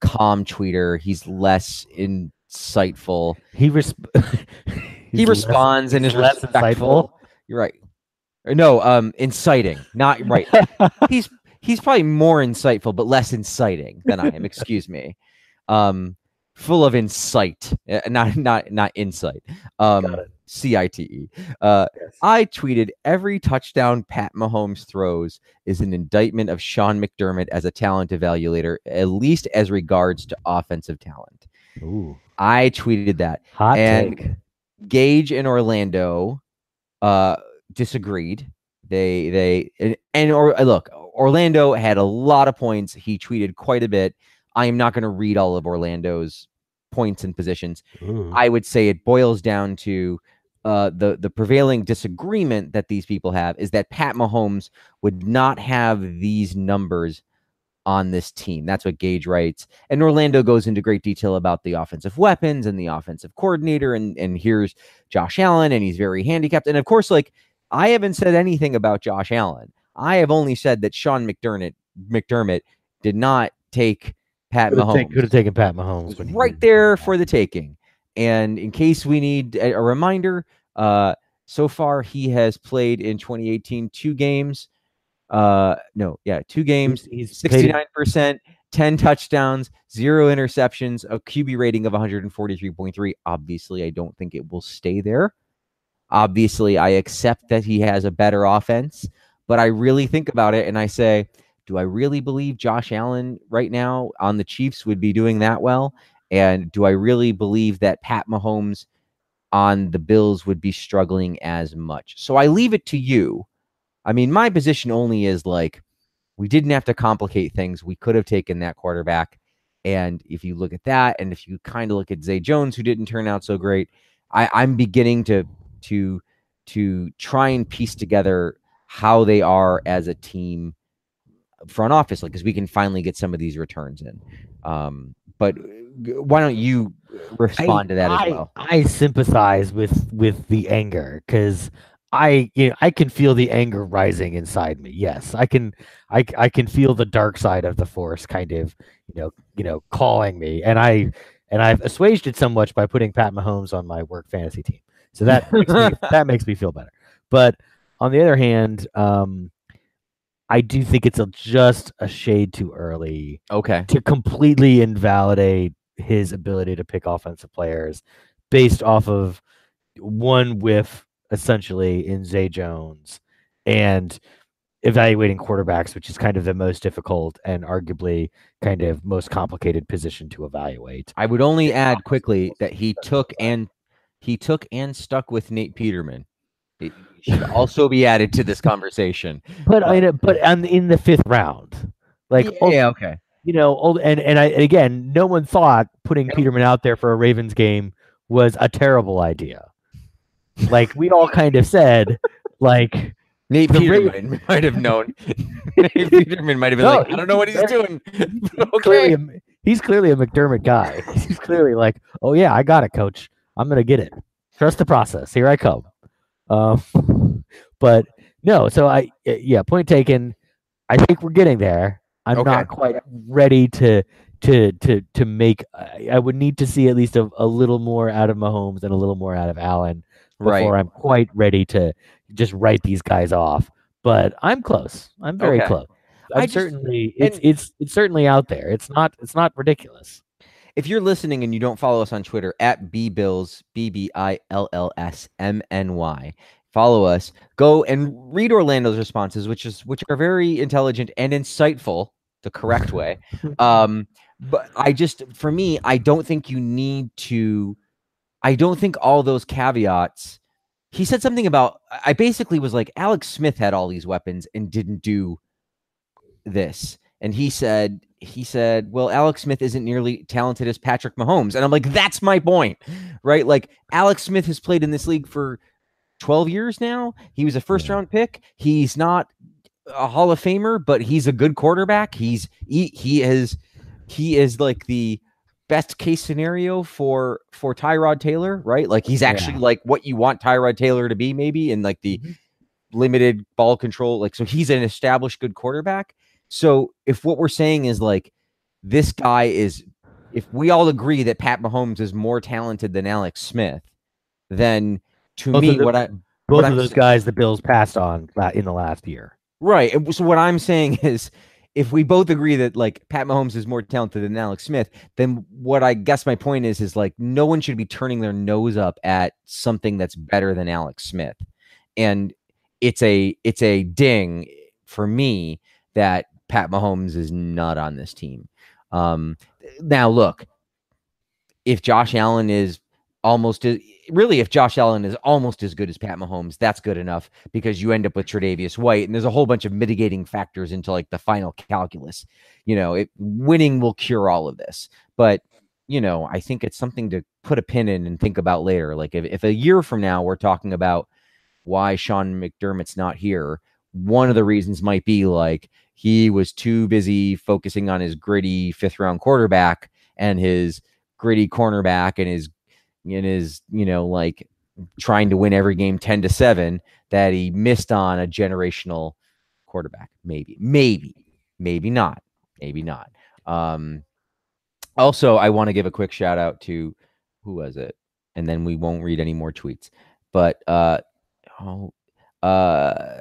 calm tweeter. He's less insightful. He resp- he he's less- responds and is less respectful. You're right. Or No, um, inciting. Not right. he's he's probably more insightful, but less inciting than I am. Excuse me. Um, full of insight, uh, not not not insight. Um, C I T E. Uh, Yes. I tweeted every touchdown Pat Mahomes throws is an indictment of Sean McDermott as a talent evaluator, at least as regards to offensive talent. Ooh, I tweeted that. hot And- take. Gage and Orlando uh disagreed. They they and, and or look, Orlando had a lot of points. He tweeted quite a bit. I am not going to read all of Orlando's points and positions. I would say it boils down to uh, the the prevailing disagreement that these people have is that Pat Mahomes would not have these numbers on this team. That's what Gage writes. And Orlando goes into great detail about the offensive weapons and the offensive coordinator. And, and here's Josh Allen, and he's very handicapped. And of course, like I haven't said anything about Josh Allen. I have only said that Sean McDermott McDermott did not take Pat Could Mahomes. could have taken Pat Mahomes. Right there for the taking. And in case we need a, a reminder, uh, so far he has played in 2018 two games. Uh, no, yeah, two games, He's, he's played in- 69%, 10 touchdowns, zero interceptions, a QB rating of 143.3. Obviously, I don't think it will stay there. Obviously, I accept that he has a better offense, but I really think about it and I say, do I really believe Josh Allen right now on the Chiefs would be doing that well? And do I really believe that Pat Mahomes on the Bills would be struggling as much? So I leave it to you. I mean, my position only is like, we didn't have to complicate things. We could have taken that quarterback. And if you look at that, and if you kind of look at Zay Jones, who didn't turn out so great, I, I'm beginning to to to try and piece together how they are as a team front office, like because we can finally get some of these returns in. Um, but why don't you respond to that I, as well? I sympathize with with the anger because I you know, I can feel the anger rising inside me. Yes, I can i i can feel the dark side of the force kind of you know you know calling me, and I and I've assuaged it so much by putting Pat Mahomes on my work fantasy team. So that makes me, that makes me feel better. But on the other hand, um, I do think it's a, just a shade too early Okay. to completely invalidate his ability to pick offensive players based off of one whiff essentially in Zay Jones and evaluating quarterbacks, which is kind of the most difficult and arguably kind of most complicated position to evaluate. I would only add quickly that he took and he took and stuck with Nate Peterman. It should also be added to this conversation. But I know, but on, in the fifth round, like ul- yeah, oh, okay. you know, old and and I and again, no one thought putting Peterman out there for a Ravens game was a terrible idea. Like we all kind of said, like Nate The Ra- Peterman might have known. Nate Peterman might have been No, like, I don't know what he's he's doing. clearly, okay. a, he's clearly a McDermott guy. He's clearly like, oh yeah, I got it, coach. I'm gonna get it. Trust the process. Here I come. Um, but no, so I yeah, point taken. I think we're getting there. I'm Okay. not quite ready to to to to make. I, I would need to see at least a, a little more out of Mahomes and a little more out of Allen before Right. I'm quite ready to just write these guys off. But I'm close. I'm very Okay. close. I I'm just- certainly it's it's it's certainly out there. It's not it's not ridiculous. If you're listening and you don't follow us on Twitter at bbills, B B I L L S M N Y, follow us. Go and read Orlando's responses, which is which are very intelligent and insightful, the correct way. Um, but I just for me, I don't think you need to. I don't think all those caveats. He said something about. I basically was like, Alex Smith had all these weapons and didn't do this. And he said, he said, well, Alex Smith isn't nearly talented as Patrick Mahomes. And I'm like, that's my point, right? Like Alex Smith has played in this league for 12 years now. He was a first round pick. He's not a Hall of Famer, but he's a good quarterback. He's he, he is he is like the best case scenario for for Tyrod Taylor, right? Like he's actually Yeah. like what you want Tyrod Taylor to be, maybe in like the Mhm. limited ball control. Like so, he's an established good quarterback. So if what we're saying is like this guy is, if we all agree that Pat Mahomes is more talented than Alex Smith, then to Both me, them- what I Both What of I'm those guys the Bills passed on in the last year. Right. and So what I'm saying is if we both agree that like Pat Mahomes is more talented than Alex Smith, then what I guess my point is is like no one should be turning their nose up at something that's better than Alex Smith. And it's a it's a ding for me that Pat Mahomes is not on this team. Um now look, if Josh Allen is almost as, really if Josh Allen is almost as good as Pat Mahomes, that's good enough because you end up with Tre'Davious White, and there's a whole bunch of mitigating factors into like the final calculus. You know, it, winning will cure all of this, but you know, I think it's something to put a pin in and think about later. Like if, if a year from now we're talking about why Sean McDermott's not here, one of the reasons might be like he was too busy focusing on his gritty fifth round quarterback and his gritty cornerback and his and his you know like trying to win every game 10 to 7 that he missed on a generational quarterback. Maybe maybe maybe not maybe not. Um also i want to give a quick shout out to who was it? And then we won't read any more tweets. But uh oh uh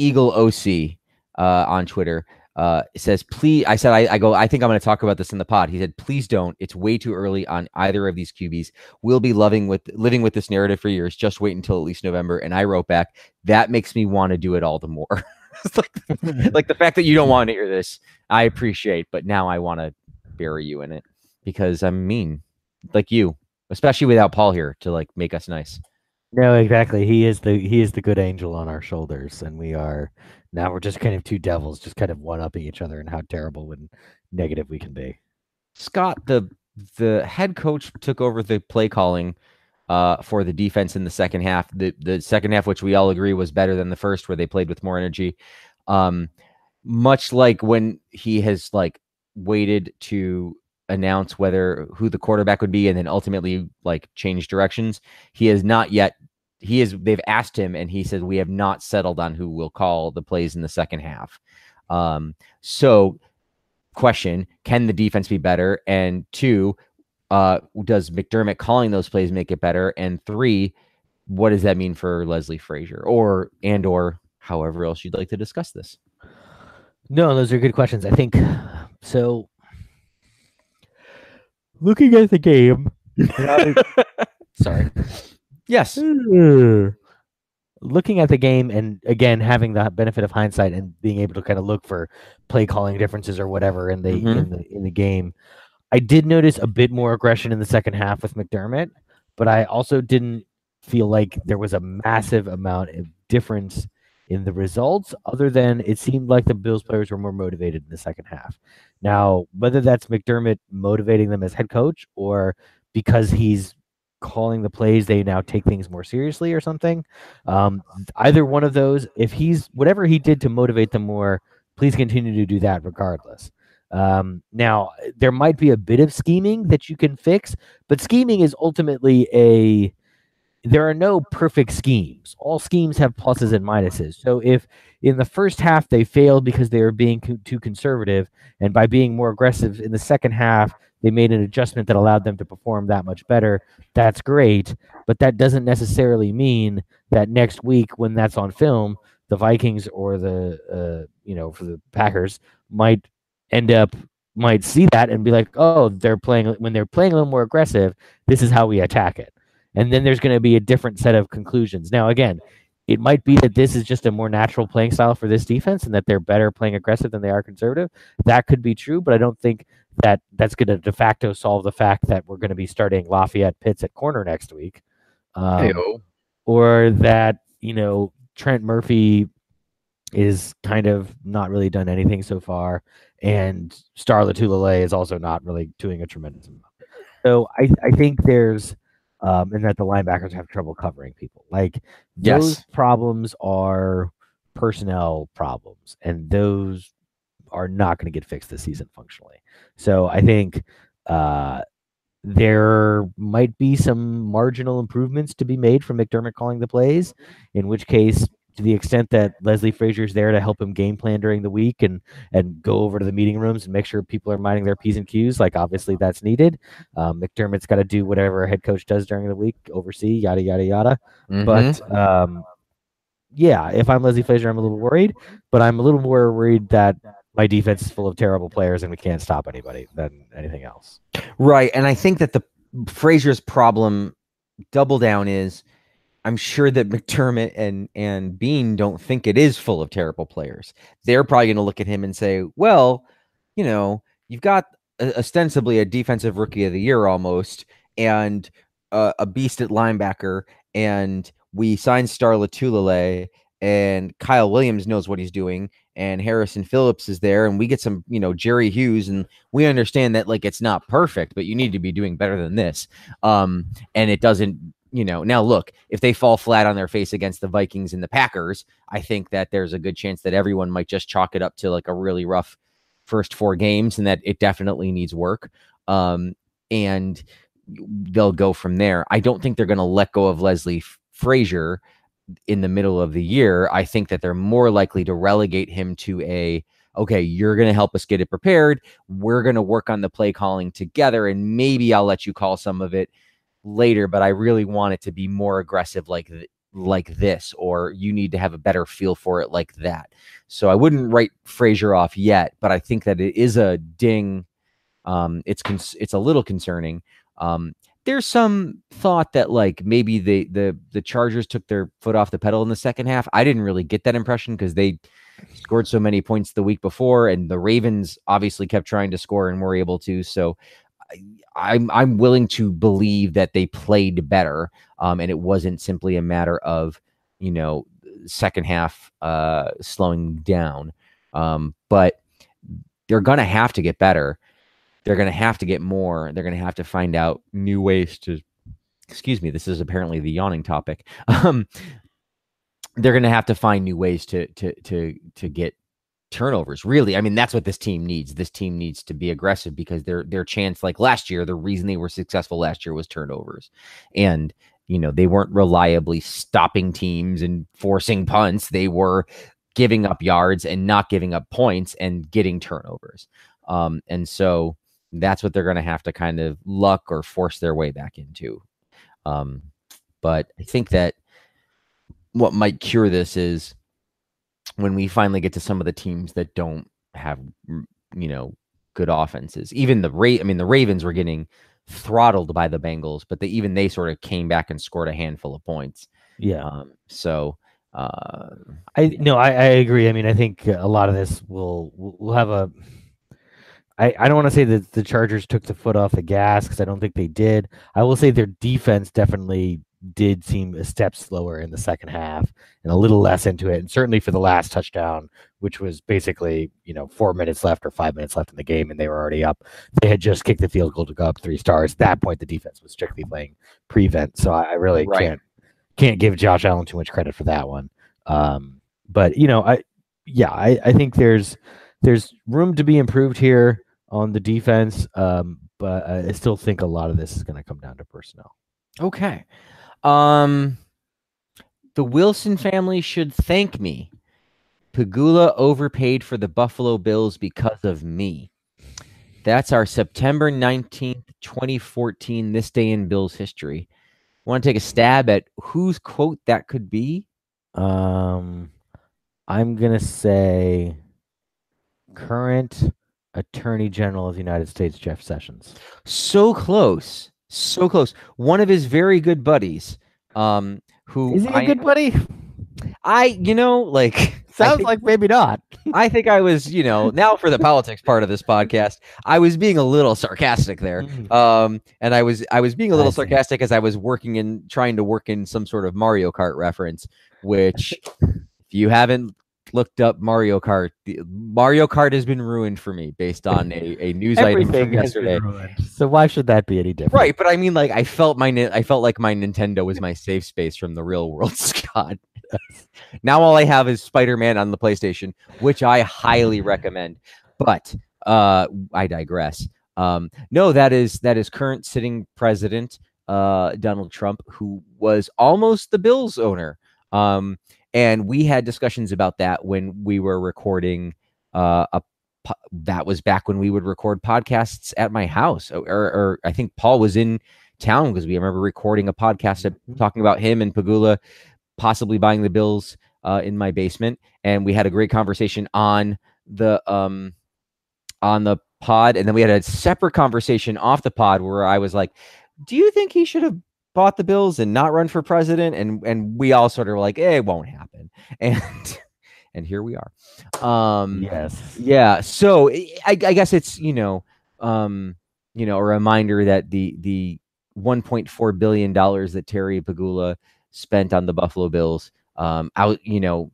eagle oc uh on twitter uh, says, please. I said, I, I go, I think I'm going to talk about this in the pod. He said, please don't. It's way too early on either of these QBs. We'll be loving with living with this narrative for years. Just wait until at least November. And I wrote back, that makes me want to do it all the more. like, like the fact that you don't want to hear this, I appreciate, but now I want to bury you in it because I'm mean, like you, especially without Paul here to like make us nice. No, exactly. He is the he is the good angel on our shoulders, and we are now we're just kind of two devils, just kind of one upping each other and how terrible and negative we can be. Scott, the the head coach took over the play calling uh, for the defense in the second half. The the second half, which we all agree was better than the first, where they played with more energy. Um, much like when he has like waited to announce whether who the quarterback would be and then ultimately like change directions, he has not yet he is they've asked him and he says we have not settled on who will call the plays in the second half. Um, so question can the defense be better? And two uh, does mcdermott calling those plays make it better? And three what does that mean for leslie frazier or and or however else you'd like to discuss this? No those are good questions. I think so looking at the game sorry Yes. Looking at the game and again having the benefit of hindsight and being able to kind of look for play calling differences or whatever in the mm-hmm. in the in the game, I did notice a bit more aggression in the second half with McDermott, but I also didn't feel like there was a massive amount of difference in the results other than it seemed like the Bills players were more motivated in the second half. Now, whether that's McDermott motivating them as head coach or because he's calling the plays, they now take things more seriously or something. Um, either one of those, if he's whatever he did to motivate them more, please continue to do that regardless. Um, now, there might be a bit of scheming that you can fix, but scheming is ultimately a there are no perfect schemes. All schemes have pluses and minuses. So if in the first half they failed because they were being co- too conservative, and by being more aggressive in the second half, they made an adjustment that allowed them to perform that much better. That's great, but that doesn't necessarily mean that next week when that's on film, the Vikings or the uh, you know for the Packers might end up might see that and be like, oh, they're playing when they're playing a little more aggressive. This is how we attack it, and then there's going to be a different set of conclusions. Now, again, it might be that this is just a more natural playing style for this defense and that they're better playing aggressive than they are conservative. That could be true, but I don't think that that's going to de facto solve the fact that we're going to be starting Lafayette Pitts at corner next week. Um, or that, you know, Trent Murphy is kind of not really done anything so far. And Star Lotulelei is also not really doing a tremendous amount. So I, I think there's um, and that the linebackers have trouble covering people. Like those yes. problems are personnel problems, and those are not going to get fixed this season functionally. So I think uh, there might be some marginal improvements to be made from McDermott calling the plays, in which case to the extent that Leslie Frazier is there to help him game plan during the week and and go over to the meeting rooms and make sure people are minding their p's and q's. Like obviously that's needed. Um, McDermott's got to do whatever a head coach does during the week, oversee yada yada yada. Mm-hmm. But um, yeah, if I'm Leslie Frazier, I'm a little worried, but I'm a little more worried that my defense is full of terrible players and we can't stop anybody than anything else. Right, and I think that the Frazier's problem double down is I'm sure that McDermott and and Beane don't think it is full of terrible players. They're probably going to look at him and say, "Well, you know, you've got a, ostensibly a defensive rookie of the year almost, and a beast at linebacker, and we signed Star and Kyle Williams knows what he's doing, and Harrison Phillips is there, and we get some, you know, Jerry Hughes, and we understand that like it's not perfect, but you need to be doing better than this. Um, and it doesn't you know, now look, if they fall flat on their face against the Vikings and the Packers, I think that there's a good chance that everyone might just chalk it up to like a really rough first four games and that it definitely needs work. Um, and they'll go from there. I don't think they're going to let go of Leslie Frazier in the middle of the year. I think that they're more likely to relegate him to a okay, you're going to help us get it prepared. We're going to work on the play calling together and maybe I'll let you call some of it later, but I really want it to be more aggressive like th- like this or you need to have a better feel for it like that. So I wouldn't write Frazier off yet, but I think that it is a ding um, it's cons- it's a little concerning. Um, there's some thought that like maybe the the the Chargers took their foot off the pedal in the second half. I didn't really get that impression because they scored so many points the week before, and the Ravens obviously kept trying to score and were able to. So I'm I'm willing to believe that they played better, um, and it wasn't simply a matter of you know second half uh, slowing down. Um, but they're gonna have to get better they're to have to get more. They're to have to find out new ways to. Excuse me. This is apparently the yawning topic. Um, they're to have to find new ways to to to to get turnovers. Really, I mean, that's what this team needs. This team needs to be aggressive because their their chance, like last year, the reason they were successful last year was turnovers, and you know they weren't reliably stopping teams and forcing punts. They were giving up yards and not giving up points and getting turnovers. Um, and so that's what they're going to have to kind of luck or force their way back into. Um, but I think that what might cure this is when we finally get to some of the teams that don't have, you know, good offenses. Even the rate, I mean, the Ravens were getting throttled by the Bengals, but they, even they sort of came back and scored a handful of points. Yeah. Um, so, uh, I no, I, I agree. I mean, I think a lot of this will will have a I, I don't want to say that the Chargers took the foot off the gas because I don't think they did. I will say their defense definitely did seem a step slower in the second half and a little less into it. And certainly for the last touchdown, which was basically, you know, four minutes left or five minutes left in the game and they were already up. They had just kicked the field goal to go up three stars. At that point, the defense was strictly playing prevent. So I, I really right. can't can't give Josh Allen too much credit for that one. Um, but you know, I yeah, I, I think there's there's room to be improved here on the defense, um, but I still think a lot of this is going to come down to personnel. Okay. Um, the Wilson family should thank me. Pegula overpaid for the Buffalo Bills because of me. That's our September 19th, 2014, this day in Bills history. Want to take a stab at whose quote that could be? Um, I'm going to say current Attorney General of the United States, Jeff Sessions. So close, so close. One of his very good buddies, um, who is he a I, good buddy? I, you know, like sounds think, like maybe not. I think I was, you know, now for the politics part of this podcast, I was being a little sarcastic there, mm. um, and I was I was being a little sarcastic as I was working in trying to work in some sort of Mario Kart reference, which. If you haven't looked up Mario Kart. Mario Kart has been ruined for me based on a, a news item from yesterday. So why should that be any different? Right, but I mean, like I felt my I felt like my Nintendo was my safe space from the real world, Scott. now all I have is Spider Man on the PlayStation, which I highly recommend. But uh, I digress. Um, no, that is that is current sitting president uh, Donald Trump, who was almost the Bills owner. Um, and we had discussions about that when we were recording uh, a that was back when we would record podcasts at my house or, or i think paul was in town because we remember recording a podcast mm-hmm. talking about him and Pegula possibly buying the bills uh, in my basement and we had a great conversation on the um on the pod and then we had a separate conversation off the pod where i was like do you think he should have bought the Bills and not run for president, and and we all sort of were like, it won't happen, and and here we are. Um, yes, yeah. So I, I guess it's you know, um, you know, a reminder that the the 1.4 billion dollars that Terry Pegula spent on the Buffalo Bills, um, out, you know,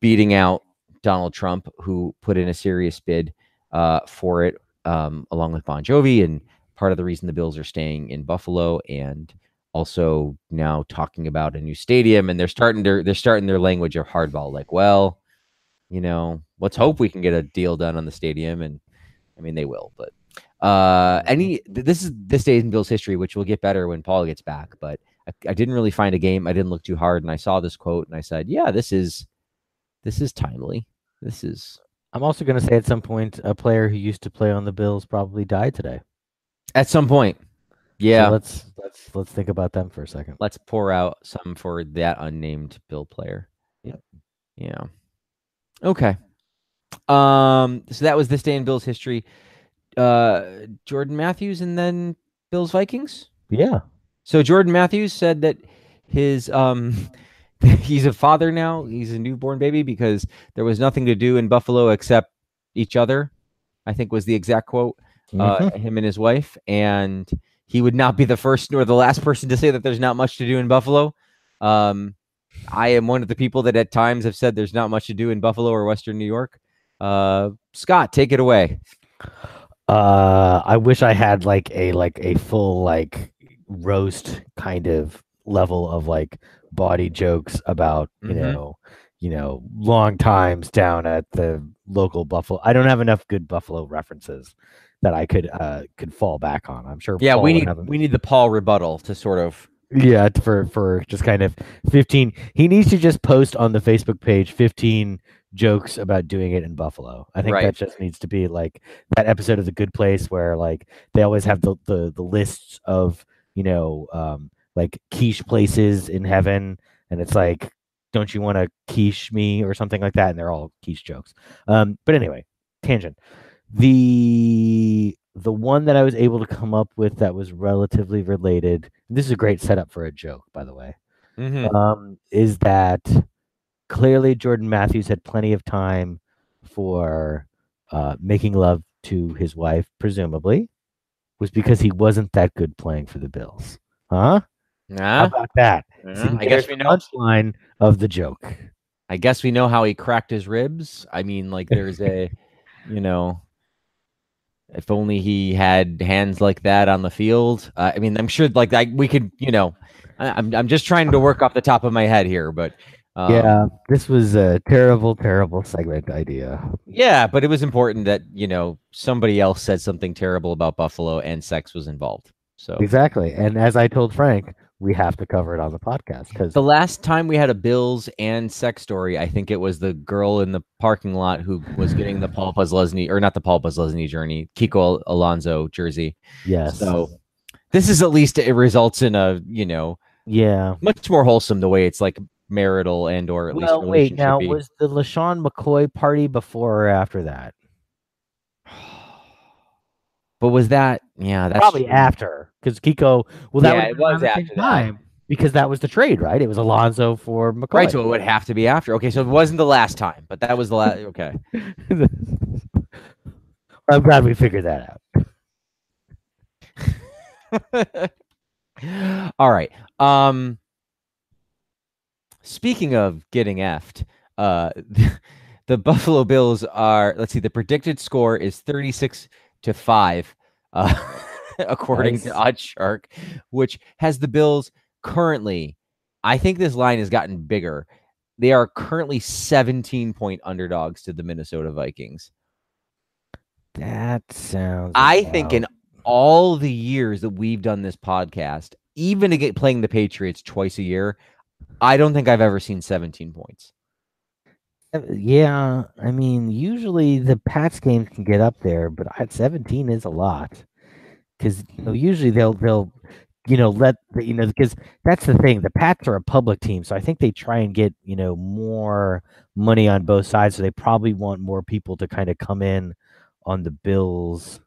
beating out Donald Trump, who put in a serious bid uh, for it, um, along with Bon Jovi, and part of the reason the Bills are staying in Buffalo and also now talking about a new stadium, and they're starting their they're starting their language of hardball. Like, well, you know, let's hope we can get a deal done on the stadium, and I mean they will, but uh, any this is this day in Bills history, which will get better when Paul gets back. But I, I, didn't really find a game. I didn't look too hard, and I saw this quote, and I said, "Yeah, this is this is timely. This is." I'm also going to say at some point, a player who used to play on the Bills probably died today. At some point, yeah. So let's let's let's think about them for a second. Let's pour out some for that unnamed Bill player. Yeah. Yeah. Okay. Um. So that was this day in Bills history uh, Jordan Matthews and then Bills Vikings. Yeah. So Jordan Matthews said that his um he's a father now. He's a newborn baby because there was nothing to do in Buffalo except each other. I think was the exact quote. Uh, mm-hmm. Uh, him and his wife, and he would not be the first nor the last person to say that there's not much to do in Buffalo. Um, I am one of the people that at times have said there's not much to do in Buffalo or Western New York. Uh, Scott, take it away. Uh, I wish I had like a like a full like roast kind of level of like body jokes about you mm-hmm. know you know long times down at the local buffalo i don't have enough good buffalo references that i could uh could fall back on i'm sure yeah Paul we need we need the paul rebuttal to sort of yeah for for just kind of 15 he needs to just post on the facebook page 15 jokes about doing it in Buffalo. I think right. that just needs to be like that episode of The Good Place where like they always have the the, the lists of you know um, like quiche places in heaven, and it's like, don't you want to quiche me or something like that? And they're all quiche jokes. Um, but anyway, tangent. The the one that I was able to come up with that was relatively related. This is a great setup for a joke, by the way. Mm-hmm. Um, is that clearly Jordan Matthews had plenty of time for uh, making love to his wife, presumably, was because he wasn't that good playing for the Bills. Huh? Nah. How about that? See, I guess we know. Line of the joke. I guess we know how he cracked his ribs. I mean, like there's a, you know, if only he had hands like that on the field. Uh, I mean, I'm sure like I, we could, you know, I, I'm I'm just trying to work off the top of my head here, but um, yeah, this was a terrible, terrible segment idea. Yeah, but it was important that you know somebody else said something terrible about Buffalo and sex was involved. So exactly, and as I told Frank, we have to cover it on the podcast because the last time we had a Bills and sex story, I think it was the girl in the parking lot who was getting the Paul Posluszny or not the Paul Posluszny journey, Kiko Alonso jersey. Yes. So this is at least it results in a you know yeah much more wholesome the way it's like marital and or at well, least wait now was the LeSean McCoy party before or after that? But was that yeah? That's probably true. after because Kiko. Well, that yeah, it was after time because that was the trade, right? It was Alonso for McCoy. Right, so it would have to be after. Okay, so it wasn't the last time, but that was the last. Okay. I'm glad we figured that out. All right. Um Speaking of getting effed, uh, the, Buffalo Bills are. Let's see. The predicted score is thirty-six to five, uh, according nice. to OddsShark, which has the Bills currently. I think this line has gotten bigger. They are currently 17 point underdogs to the Minnesota Vikings. That sounds. I about... think in all the years that we've done this podcast, even to get playing the Patriots twice a year, I don't think I've ever seen 17 points. Uh, yeah, I mean, usually the Pats games can get up there, but 17 is a lot. Because you know, usually they'll they'll you know let the, you know because that's the thing. The Pats are a public team, so I think they try and get you know more money on both sides. So they probably want more people to kind of come in on the Bills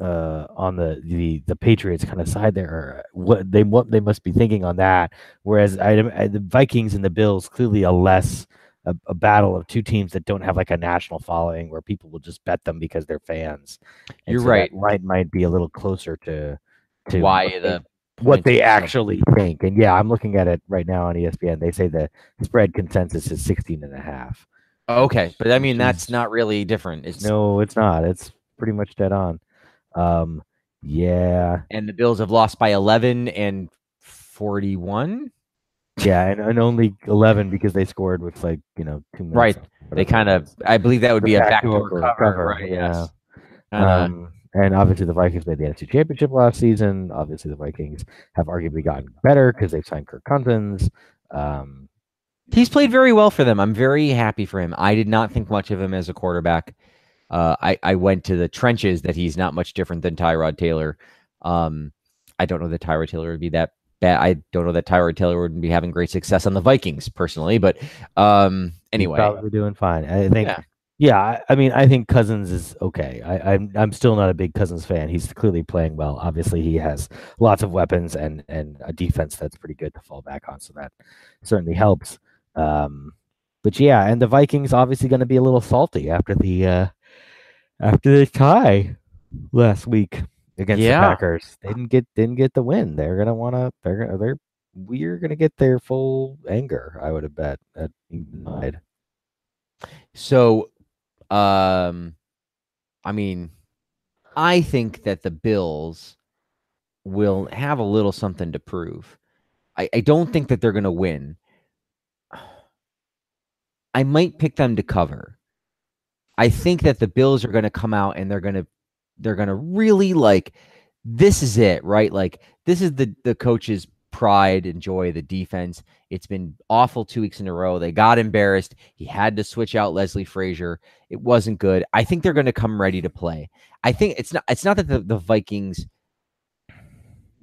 uh, on the, the the Patriots kind of side there. What they what they must be thinking on that. Whereas I, I, the Vikings and the Bills clearly a less a, a, battle of two teams that don't have like a national following where people will just bet them because they're fans. And You're so right. Might might be a little closer to to why what the they, what they actually think. And yeah, I'm looking at it right now on ESPN. They say the spread consensus is 16 and a half. Okay, but I mean that's not really different. It's no, it's not. It's pretty much dead on. Um, yeah. And the Bills have lost by 11 and 41. Yeah, and, and only eleven because they scored with like you know two minutes. Right. They kind of. I believe that would be a Backdoor cover, cover, right? yeah. Yes. Kinda- Um, and obviously the Vikings made the NFC Championship last season. Obviously the Vikings have arguably gotten better because they've signed Kirk Cousins. Um, he's played very well for them. I'm very happy for him. I did not think much of him as a quarterback. Uh, I, I went to the trenches that he's not much different than Tyrod Taylor. Um, I don't know that Tyrod Taylor would be that. I don't know that Tyrod Taylor wouldn't be having great success on the Vikings personally, but um, he's anyway, probably doing fine. I think. Yeah. Yeah, I, I mean, I think Cousins is okay. I, I'm I'm still not a big Cousins fan. He's clearly playing well. Obviously, he has lots of weapons and and a defense that's pretty good to fall back on. So that certainly helps. Um, but yeah, and the Vikings obviously going to be a little salty after the uh, after the tie last week against Yeah. the Packers. They didn't get didn't get the win. They're gonna want to. They're gonna. They're we're gonna get their full anger. I would have bet at United. So, um, I mean, I think that the Bills will have a little something to prove. I, I don't think that they're going to win. I might pick them to cover. I think that the Bills are going to come out and they're going to they're going to really like this is it, right? Like this is the the coach's pride and joy of the defense. It's been awful two weeks in a row. They got embarrassed. He had to switch out Leslie Frazier. It wasn't good. I think they're going to come ready to play. I think it's not. It's not that the, the Vikings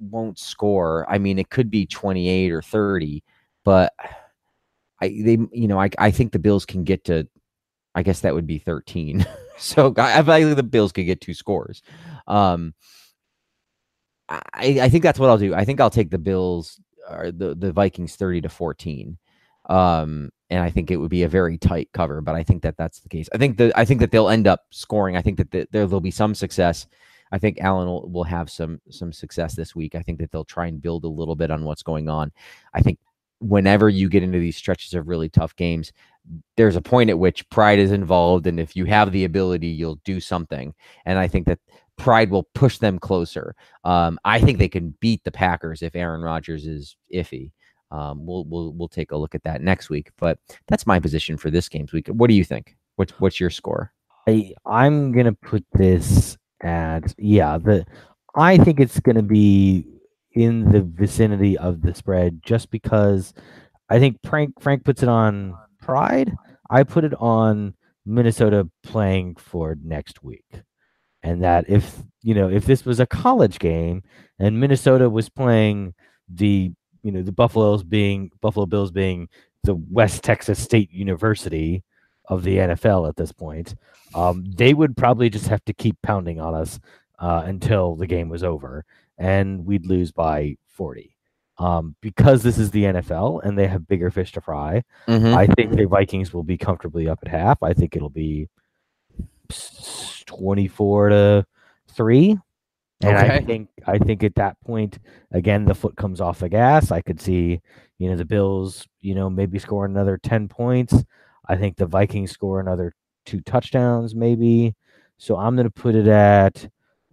won't score. I mean, it could be twenty eight or thirty, but I they you know I I think the Bills can get to. I guess that would be thirteen. so I, I value the Bills could get two scores. Um, I, I think that's what I'll do. I think I'll take the Bills or the, the Vikings 30 to 14. Um, and I think it would be a very tight cover, but I think that that's the case. I think that I think that they'll end up scoring. I think that the, there will be some success. I think Allen will, will have some some success this week. I think that they'll try and build a little bit on what's going on. I think whenever you get into these stretches of really tough games, there's a point at which pride is involved, and if you have the ability, you'll do something. And I think that pride will push them closer. Um, I think they can beat the Packers if Aaron Rodgers is iffy. Um, we'll we'll we'll take a look at that next week. But that's my position for this game's week. What do you think? What's what's your score? I I'm gonna put this at yeah the I think it's gonna be in the vicinity of the spread just because I think Frank Frank puts it on pride. I put it on Minnesota playing for next week. And that if you know if this was a college game and Minnesota was playing the you know the Buffaloes being Buffalo Bills being the West Texas State University of the NFL at this point, um, they would probably just have to keep pounding on us uh, until the game was over, and we'd lose by 40. Um, because this is the NFL and they have bigger fish to fry, Mm-hmm. I think the Vikings will be comfortably up at half. I think it'll be 24 to 3. And I think I think at that point again the foot comes off the gas. I could see, you know, the Bills, you know, maybe score another 10 points. I think the Vikings score another two touchdowns maybe. So I'm going to put it at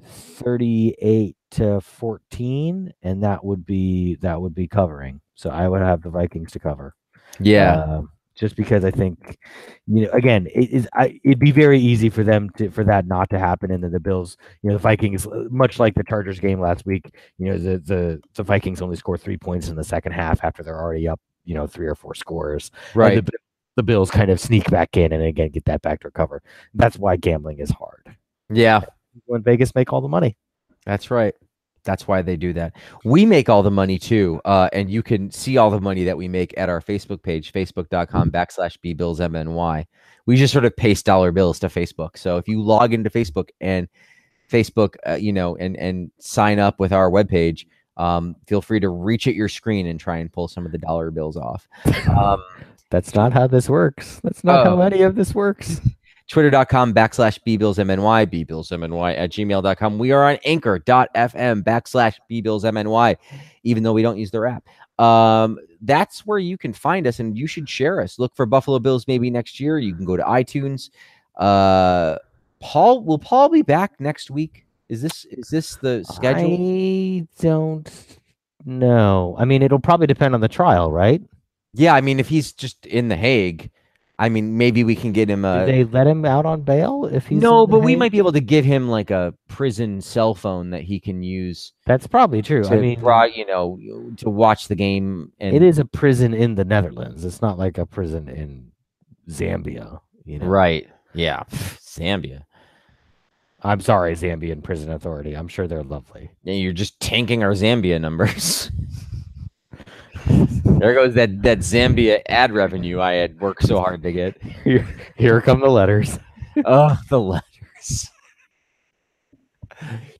38 to 14 and that would be that would be covering. So I would have the Vikings to cover. Yeah. Um, just because I think, you know, again, it is I, it'd be very easy for them to for that not to happen, and then the Bills, you know, the Vikings, uh, much like the Chargers game last week, you know, the the the Vikings only score three points in the second half after they're already up, you know, three or four scores. right. the, the Bills kind of sneak back in and again get that back to cover. That's why gambling is hard. yeah. When Vegas make all the money. That's right. That's why they do that. We make all the money too. Uh, and you can see all the money that we make at our Facebook page, facebook.com backslash bbillsmny. We just sort of paste dollar bills to Facebook. So if you log into Facebook and Facebook, uh, you know, and, and sign up with our webpage, um, feel free to reach at your screen and try and pull some of the dollar bills off. Um, That's not how this works. That's not Oh. how any of this works. twitter.com backslash bbillsmny, bbillsmny at gmail.com. We are on anchor.fm backslash bbillsmny, even though we don't use their app. Um, that's where you can find us and you should share us. Look for Buffalo Bills maybe next year. You can go to iTunes. Uh, Paul, will Paul be back next week? Is this is this the schedule? I don't know. I mean it'll probably depend on the trial, right? Yeah, I mean, if he's just in the Hague, I mean, maybe we can get him Do a. they let him out on bail if he's no, but we might be able to give him like a prison cell phone that he can use That's probably true. to, I mean, bra- you know, to watch the game. And it is a prison in the Netherlands. It's not like a prison in Zambia. You know, right. Yeah, Zambia. I'm sorry, Zambian Prison Authority. I'm sure they're lovely. Yeah, you're just tanking our Zambia numbers. there goes that that Zambia ad revenue I had worked so hard to get. Here, here come the letters. Oh, the letters.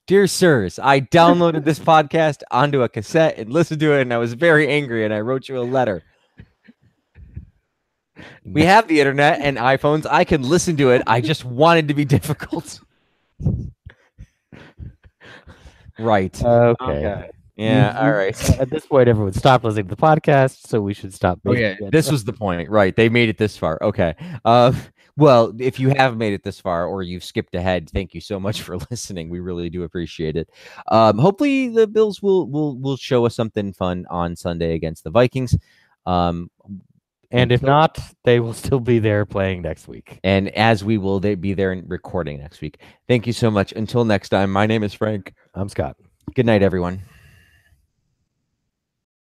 Dear sirs, I downloaded this podcast onto a cassette and listened to it, and I was very angry, and I wrote you a letter. We have the internet and iPhones. I can listen to it. I just wanted to be difficult. right. Okay. Yeah. You- All right. At this point, everyone stopped listening to the podcast, so we should stop. Okay, it. this was the point, right? They made it this far. Okay. Uh, well, if you have made it this far or you've skipped ahead, thank you so much for listening. We really do appreciate it. Um, hopefully, the Bills will will will show us something fun on Sunday against the Vikings. Um, and if not, they will still be there playing next week. and as we will, they be there and recording next week. Thank you so much. Until next time, my name is Frank. I'm Scott. Good night, everyone.